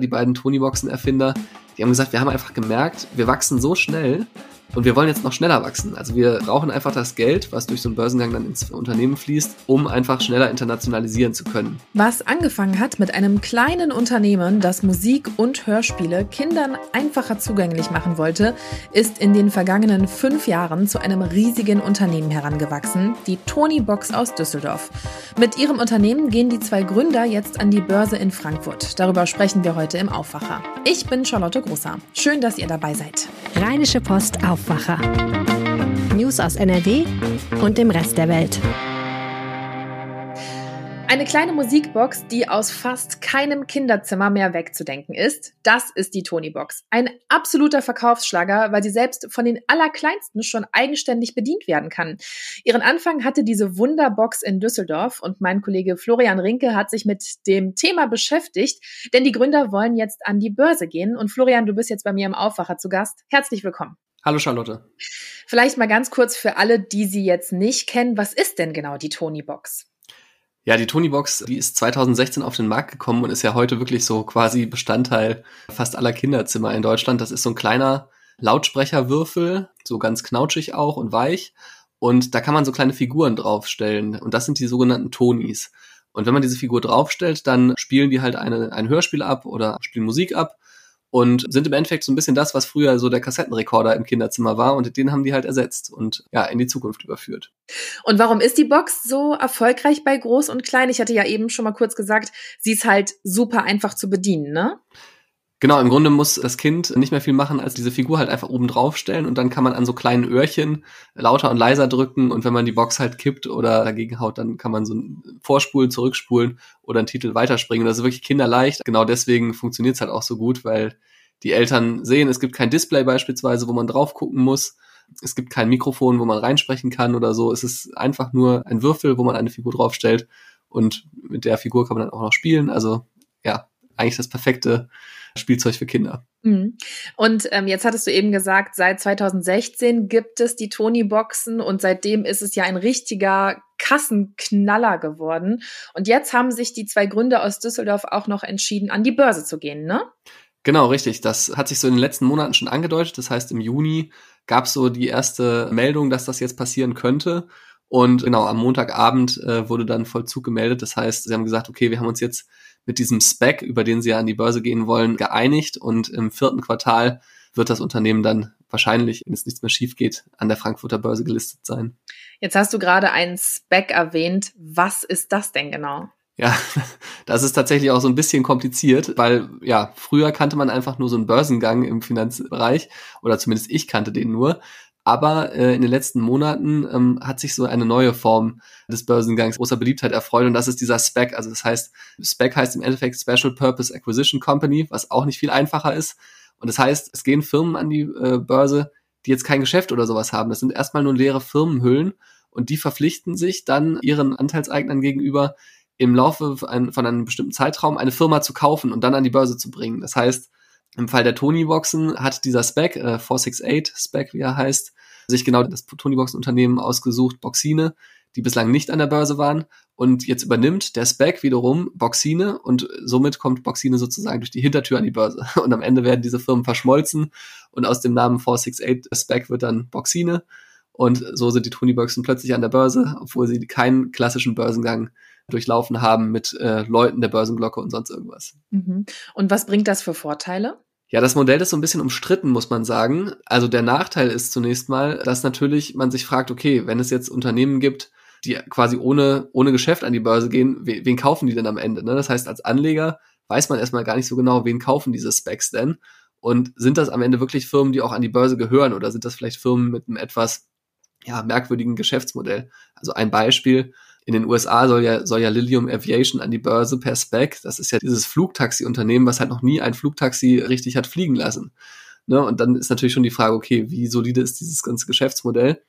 die beiden Tony-Boxen-Erfinder, die haben gesagt, wir haben einfach gemerkt, wir wachsen so schnell, und wir wollen jetzt noch schneller wachsen. Also wir brauchen einfach das Geld, was durch so einen Börsengang dann ins Unternehmen fließt, um einfach schneller internationalisieren zu können. Was angefangen hat mit einem kleinen Unternehmen, das Musik und Hörspiele Kindern einfacher zugänglich machen wollte, ist in den vergangenen fünf Jahren zu einem riesigen Unternehmen herangewachsen, die Tony Box aus Düsseldorf. Mit ihrem Unternehmen gehen die zwei Gründer jetzt an die Börse in Frankfurt. Darüber sprechen wir heute im Aufwacher. Ich bin Charlotte Großer. Schön, dass ihr dabei seid. Rheinische Post auf Aufwacher. News aus NRW und dem Rest der Welt. Eine kleine Musikbox, die aus fast keinem Kinderzimmer mehr wegzudenken ist, das ist die Tony-Box. Ein absoluter Verkaufsschlager, weil sie selbst von den Allerkleinsten schon eigenständig bedient werden kann. Ihren Anfang hatte diese Wunderbox in Düsseldorf und mein Kollege Florian Rinke hat sich mit dem Thema beschäftigt, denn die Gründer wollen jetzt an die Börse gehen. Und Florian, du bist jetzt bei mir im Aufwacher zu Gast. Herzlich willkommen. Hallo Charlotte. Vielleicht mal ganz kurz für alle, die sie jetzt nicht kennen, was ist denn genau die Tony Box? Ja, die Tony Box, die ist 2016 auf den Markt gekommen und ist ja heute wirklich so quasi Bestandteil fast aller Kinderzimmer in Deutschland. Das ist so ein kleiner Lautsprecherwürfel, so ganz knautschig auch und weich. Und da kann man so kleine Figuren draufstellen. Und das sind die sogenannten Tonys. Und wenn man diese Figur draufstellt, dann spielen die halt eine, ein Hörspiel ab oder spielen Musik ab und sind im Endeffekt so ein bisschen das, was früher so der Kassettenrekorder im Kinderzimmer war und den haben die halt ersetzt und ja, in die Zukunft überführt. Und warum ist die Box so erfolgreich bei Groß und Klein? Ich hatte ja eben schon mal kurz gesagt, sie ist halt super einfach zu bedienen, ne? Genau, im Grunde muss das Kind nicht mehr viel machen, als diese Figur halt einfach oben drauf stellen und dann kann man an so kleinen Öhrchen lauter und leiser drücken und wenn man die Box halt kippt oder dagegen haut, dann kann man so vorspulen, zurückspulen oder einen Titel weiterspringen. Das ist wirklich kinderleicht. Genau deswegen funktioniert es halt auch so gut, weil die Eltern sehen, es gibt kein Display beispielsweise, wo man drauf gucken muss. Es gibt kein Mikrofon, wo man reinsprechen kann oder so. Es ist einfach nur ein Würfel, wo man eine Figur draufstellt und mit der Figur kann man dann auch noch spielen. Also ja, eigentlich das perfekte Spielzeug für Kinder. Mhm. Und ähm, jetzt hattest du eben gesagt, seit 2016 gibt es die Tony-Boxen und seitdem ist es ja ein richtiger Kassenknaller geworden. Und jetzt haben sich die zwei Gründer aus Düsseldorf auch noch entschieden, an die Börse zu gehen, ne? Genau, richtig. Das hat sich so in den letzten Monaten schon angedeutet. Das heißt, im Juni gab es so die erste Meldung, dass das jetzt passieren könnte. Und genau, am Montagabend äh, wurde dann Vollzug gemeldet. Das heißt, sie haben gesagt, okay, wir haben uns jetzt mit diesem Spec, über den sie ja an die Börse gehen wollen, geeinigt und im vierten Quartal wird das Unternehmen dann wahrscheinlich, wenn es nichts mehr schief geht, an der Frankfurter Börse gelistet sein. Jetzt hast du gerade einen Spec erwähnt. Was ist das denn genau? Ja, das ist tatsächlich auch so ein bisschen kompliziert, weil ja, früher kannte man einfach nur so einen Börsengang im Finanzbereich oder zumindest ich kannte den nur. Aber äh, in den letzten Monaten ähm, hat sich so eine neue Form des Börsengangs großer Beliebtheit erfreut und das ist dieser SPAC. Also das heißt, SPAC heißt im Endeffekt Special Purpose Acquisition Company, was auch nicht viel einfacher ist. Und das heißt, es gehen Firmen an die äh, Börse, die jetzt kein Geschäft oder sowas haben. Das sind erstmal nur leere Firmenhüllen und die verpflichten sich dann ihren Anteilseignern gegenüber im Laufe von einem bestimmten Zeitraum eine Firma zu kaufen und dann an die Börse zu bringen. Das heißt, im Fall der Tony-Boxen hat dieser Spec, äh, 468 Spec, wie er heißt, sich genau das Tony-Boxen-Unternehmen ausgesucht, Boxine, die bislang nicht an der Börse waren. Und jetzt übernimmt der Spec wiederum Boxine und somit kommt Boxine sozusagen durch die Hintertür an die Börse. Und am Ende werden diese Firmen verschmolzen und aus dem Namen 468 Spec wird dann Boxine. Und so sind die Tony-Boxen plötzlich an der Börse, obwohl sie keinen klassischen Börsengang durchlaufen haben mit äh, Leuten der Börsenglocke und sonst irgendwas. Mhm. Und was bringt das für Vorteile? Ja, das Modell ist so ein bisschen umstritten, muss man sagen. Also der Nachteil ist zunächst mal, dass natürlich man sich fragt, okay, wenn es jetzt Unternehmen gibt, die quasi ohne, ohne Geschäft an die Börse gehen, wen, wen kaufen die denn am Ende? Ne? Das heißt, als Anleger weiß man erstmal gar nicht so genau, wen kaufen diese Specs denn? Und sind das am Ende wirklich Firmen, die auch an die Börse gehören oder sind das vielleicht Firmen mit einem etwas ja, merkwürdigen Geschäftsmodell? Also ein Beispiel, in den USA soll ja, soll ja Lilium Aviation an die Börse per Spec. Das ist ja dieses Flugtaxi-Unternehmen, was halt noch nie ein Flugtaxi richtig hat fliegen lassen. Ne? Und dann ist natürlich schon die Frage, okay, wie solide ist dieses ganze Geschäftsmodell?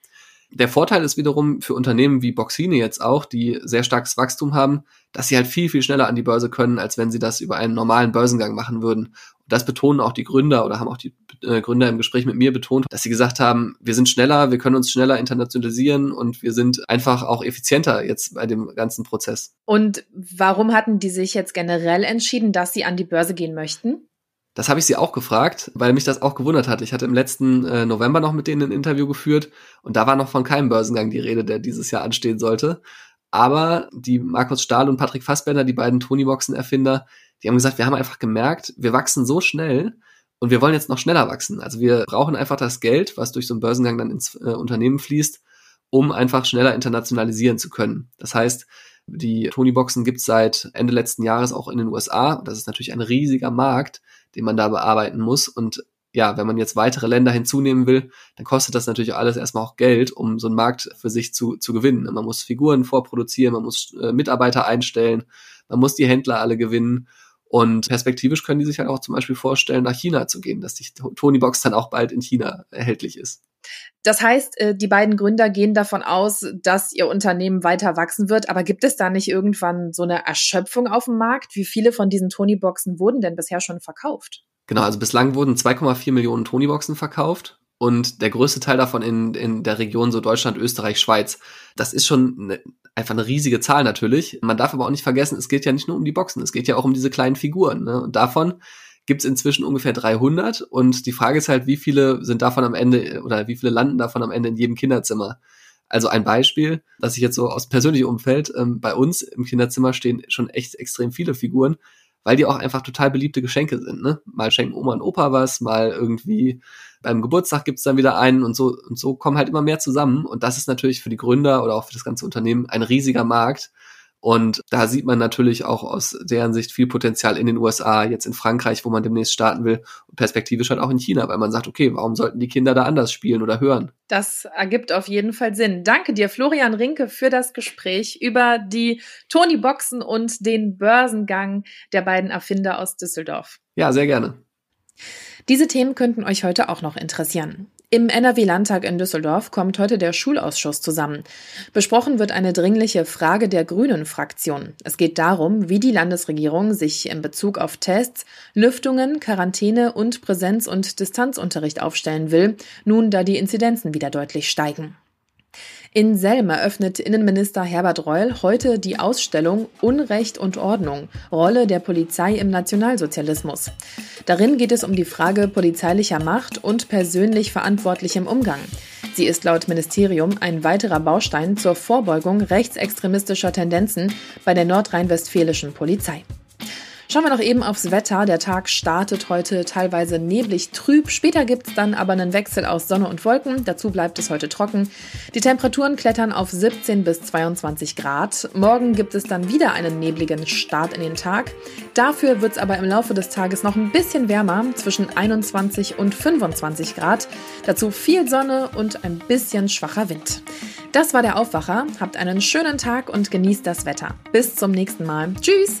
Der Vorteil ist wiederum für Unternehmen wie Boxine jetzt auch, die sehr starkes Wachstum haben, dass sie halt viel, viel schneller an die Börse können, als wenn sie das über einen normalen Börsengang machen würden. Das betonen auch die Gründer oder haben auch die äh, Gründer im Gespräch mit mir betont, dass sie gesagt haben, wir sind schneller, wir können uns schneller internationalisieren und wir sind einfach auch effizienter jetzt bei dem ganzen Prozess. Und warum hatten die sich jetzt generell entschieden, dass sie an die Börse gehen möchten? Das habe ich sie auch gefragt, weil mich das auch gewundert hat. Ich hatte im letzten äh, November noch mit denen ein Interview geführt und da war noch von keinem Börsengang die Rede, der dieses Jahr anstehen sollte. Aber die Markus Stahl und Patrick Fassbender, die beiden Tonyboxen-Erfinder, die haben gesagt, wir haben einfach gemerkt, wir wachsen so schnell und wir wollen jetzt noch schneller wachsen. Also wir brauchen einfach das Geld, was durch so einen Börsengang dann ins äh, Unternehmen fließt, um einfach schneller internationalisieren zu können. Das heißt, die Tonyboxen gibt es seit Ende letzten Jahres auch in den USA. Das ist natürlich ein riesiger Markt, den man da bearbeiten muss. Und ja, wenn man jetzt weitere Länder hinzunehmen will, dann kostet das natürlich alles erstmal auch Geld, um so einen Markt für sich zu, zu gewinnen. Man muss Figuren vorproduzieren, man muss äh, Mitarbeiter einstellen, man muss die Händler alle gewinnen. Und perspektivisch können die sich halt auch zum Beispiel vorstellen, nach China zu gehen, dass die Tonybox dann auch bald in China erhältlich ist. Das heißt, äh, die beiden Gründer gehen davon aus, dass ihr Unternehmen weiter wachsen wird. Aber gibt es da nicht irgendwann so eine Erschöpfung auf dem Markt? Wie viele von diesen Tonyboxen wurden denn bisher schon verkauft? Genau, also bislang wurden 2,4 Millionen Tonyboxen verkauft und der größte Teil davon in, in der Region so Deutschland, Österreich, Schweiz. Das ist schon eine, einfach eine riesige Zahl natürlich. Man darf aber auch nicht vergessen, es geht ja nicht nur um die Boxen, es geht ja auch um diese kleinen Figuren. Ne? Und davon gibt es inzwischen ungefähr 300 und die Frage ist halt, wie viele sind davon am Ende oder wie viele landen davon am Ende in jedem Kinderzimmer? Also ein Beispiel, das ich jetzt so aus persönlichem Umfeld, ähm, bei uns im Kinderzimmer stehen schon echt extrem viele Figuren, weil die auch einfach total beliebte Geschenke sind. Ne? Mal schenken Oma und Opa was, mal irgendwie beim Geburtstag gibt's dann wieder einen und so und so kommen halt immer mehr zusammen. Und das ist natürlich für die Gründer oder auch für das ganze Unternehmen ein riesiger Markt. Und da sieht man natürlich auch aus deren Sicht viel Potenzial in den USA, jetzt in Frankreich, wo man demnächst starten will, und perspektivisch halt auch in China, weil man sagt, okay, warum sollten die Kinder da anders spielen oder hören? Das ergibt auf jeden Fall Sinn. Danke dir, Florian Rinke, für das Gespräch über die Tony Boxen und den Börsengang der beiden Erfinder aus Düsseldorf. Ja, sehr gerne. Diese Themen könnten euch heute auch noch interessieren. Im NRW-Landtag in Düsseldorf kommt heute der Schulausschuss zusammen. Besprochen wird eine dringliche Frage der Grünen-Fraktion. Es geht darum, wie die Landesregierung sich in Bezug auf Tests, Lüftungen, Quarantäne und Präsenz- und Distanzunterricht aufstellen will, nun da die Inzidenzen wieder deutlich steigen. In Selm eröffnet Innenminister Herbert Reul heute die Ausstellung Unrecht und Ordnung, Rolle der Polizei im Nationalsozialismus. Darin geht es um die Frage polizeilicher Macht und persönlich verantwortlichem Umgang. Sie ist laut Ministerium ein weiterer Baustein zur Vorbeugung rechtsextremistischer Tendenzen bei der nordrhein-westfälischen Polizei. Schauen wir noch eben aufs Wetter. Der Tag startet heute teilweise neblig trüb. Später gibt es dann aber einen Wechsel aus Sonne und Wolken. Dazu bleibt es heute trocken. Die Temperaturen klettern auf 17 bis 22 Grad. Morgen gibt es dann wieder einen nebligen Start in den Tag. Dafür wird es aber im Laufe des Tages noch ein bisschen wärmer, zwischen 21 und 25 Grad. Dazu viel Sonne und ein bisschen schwacher Wind. Das war der Aufwacher. Habt einen schönen Tag und genießt das Wetter. Bis zum nächsten Mal. Tschüss!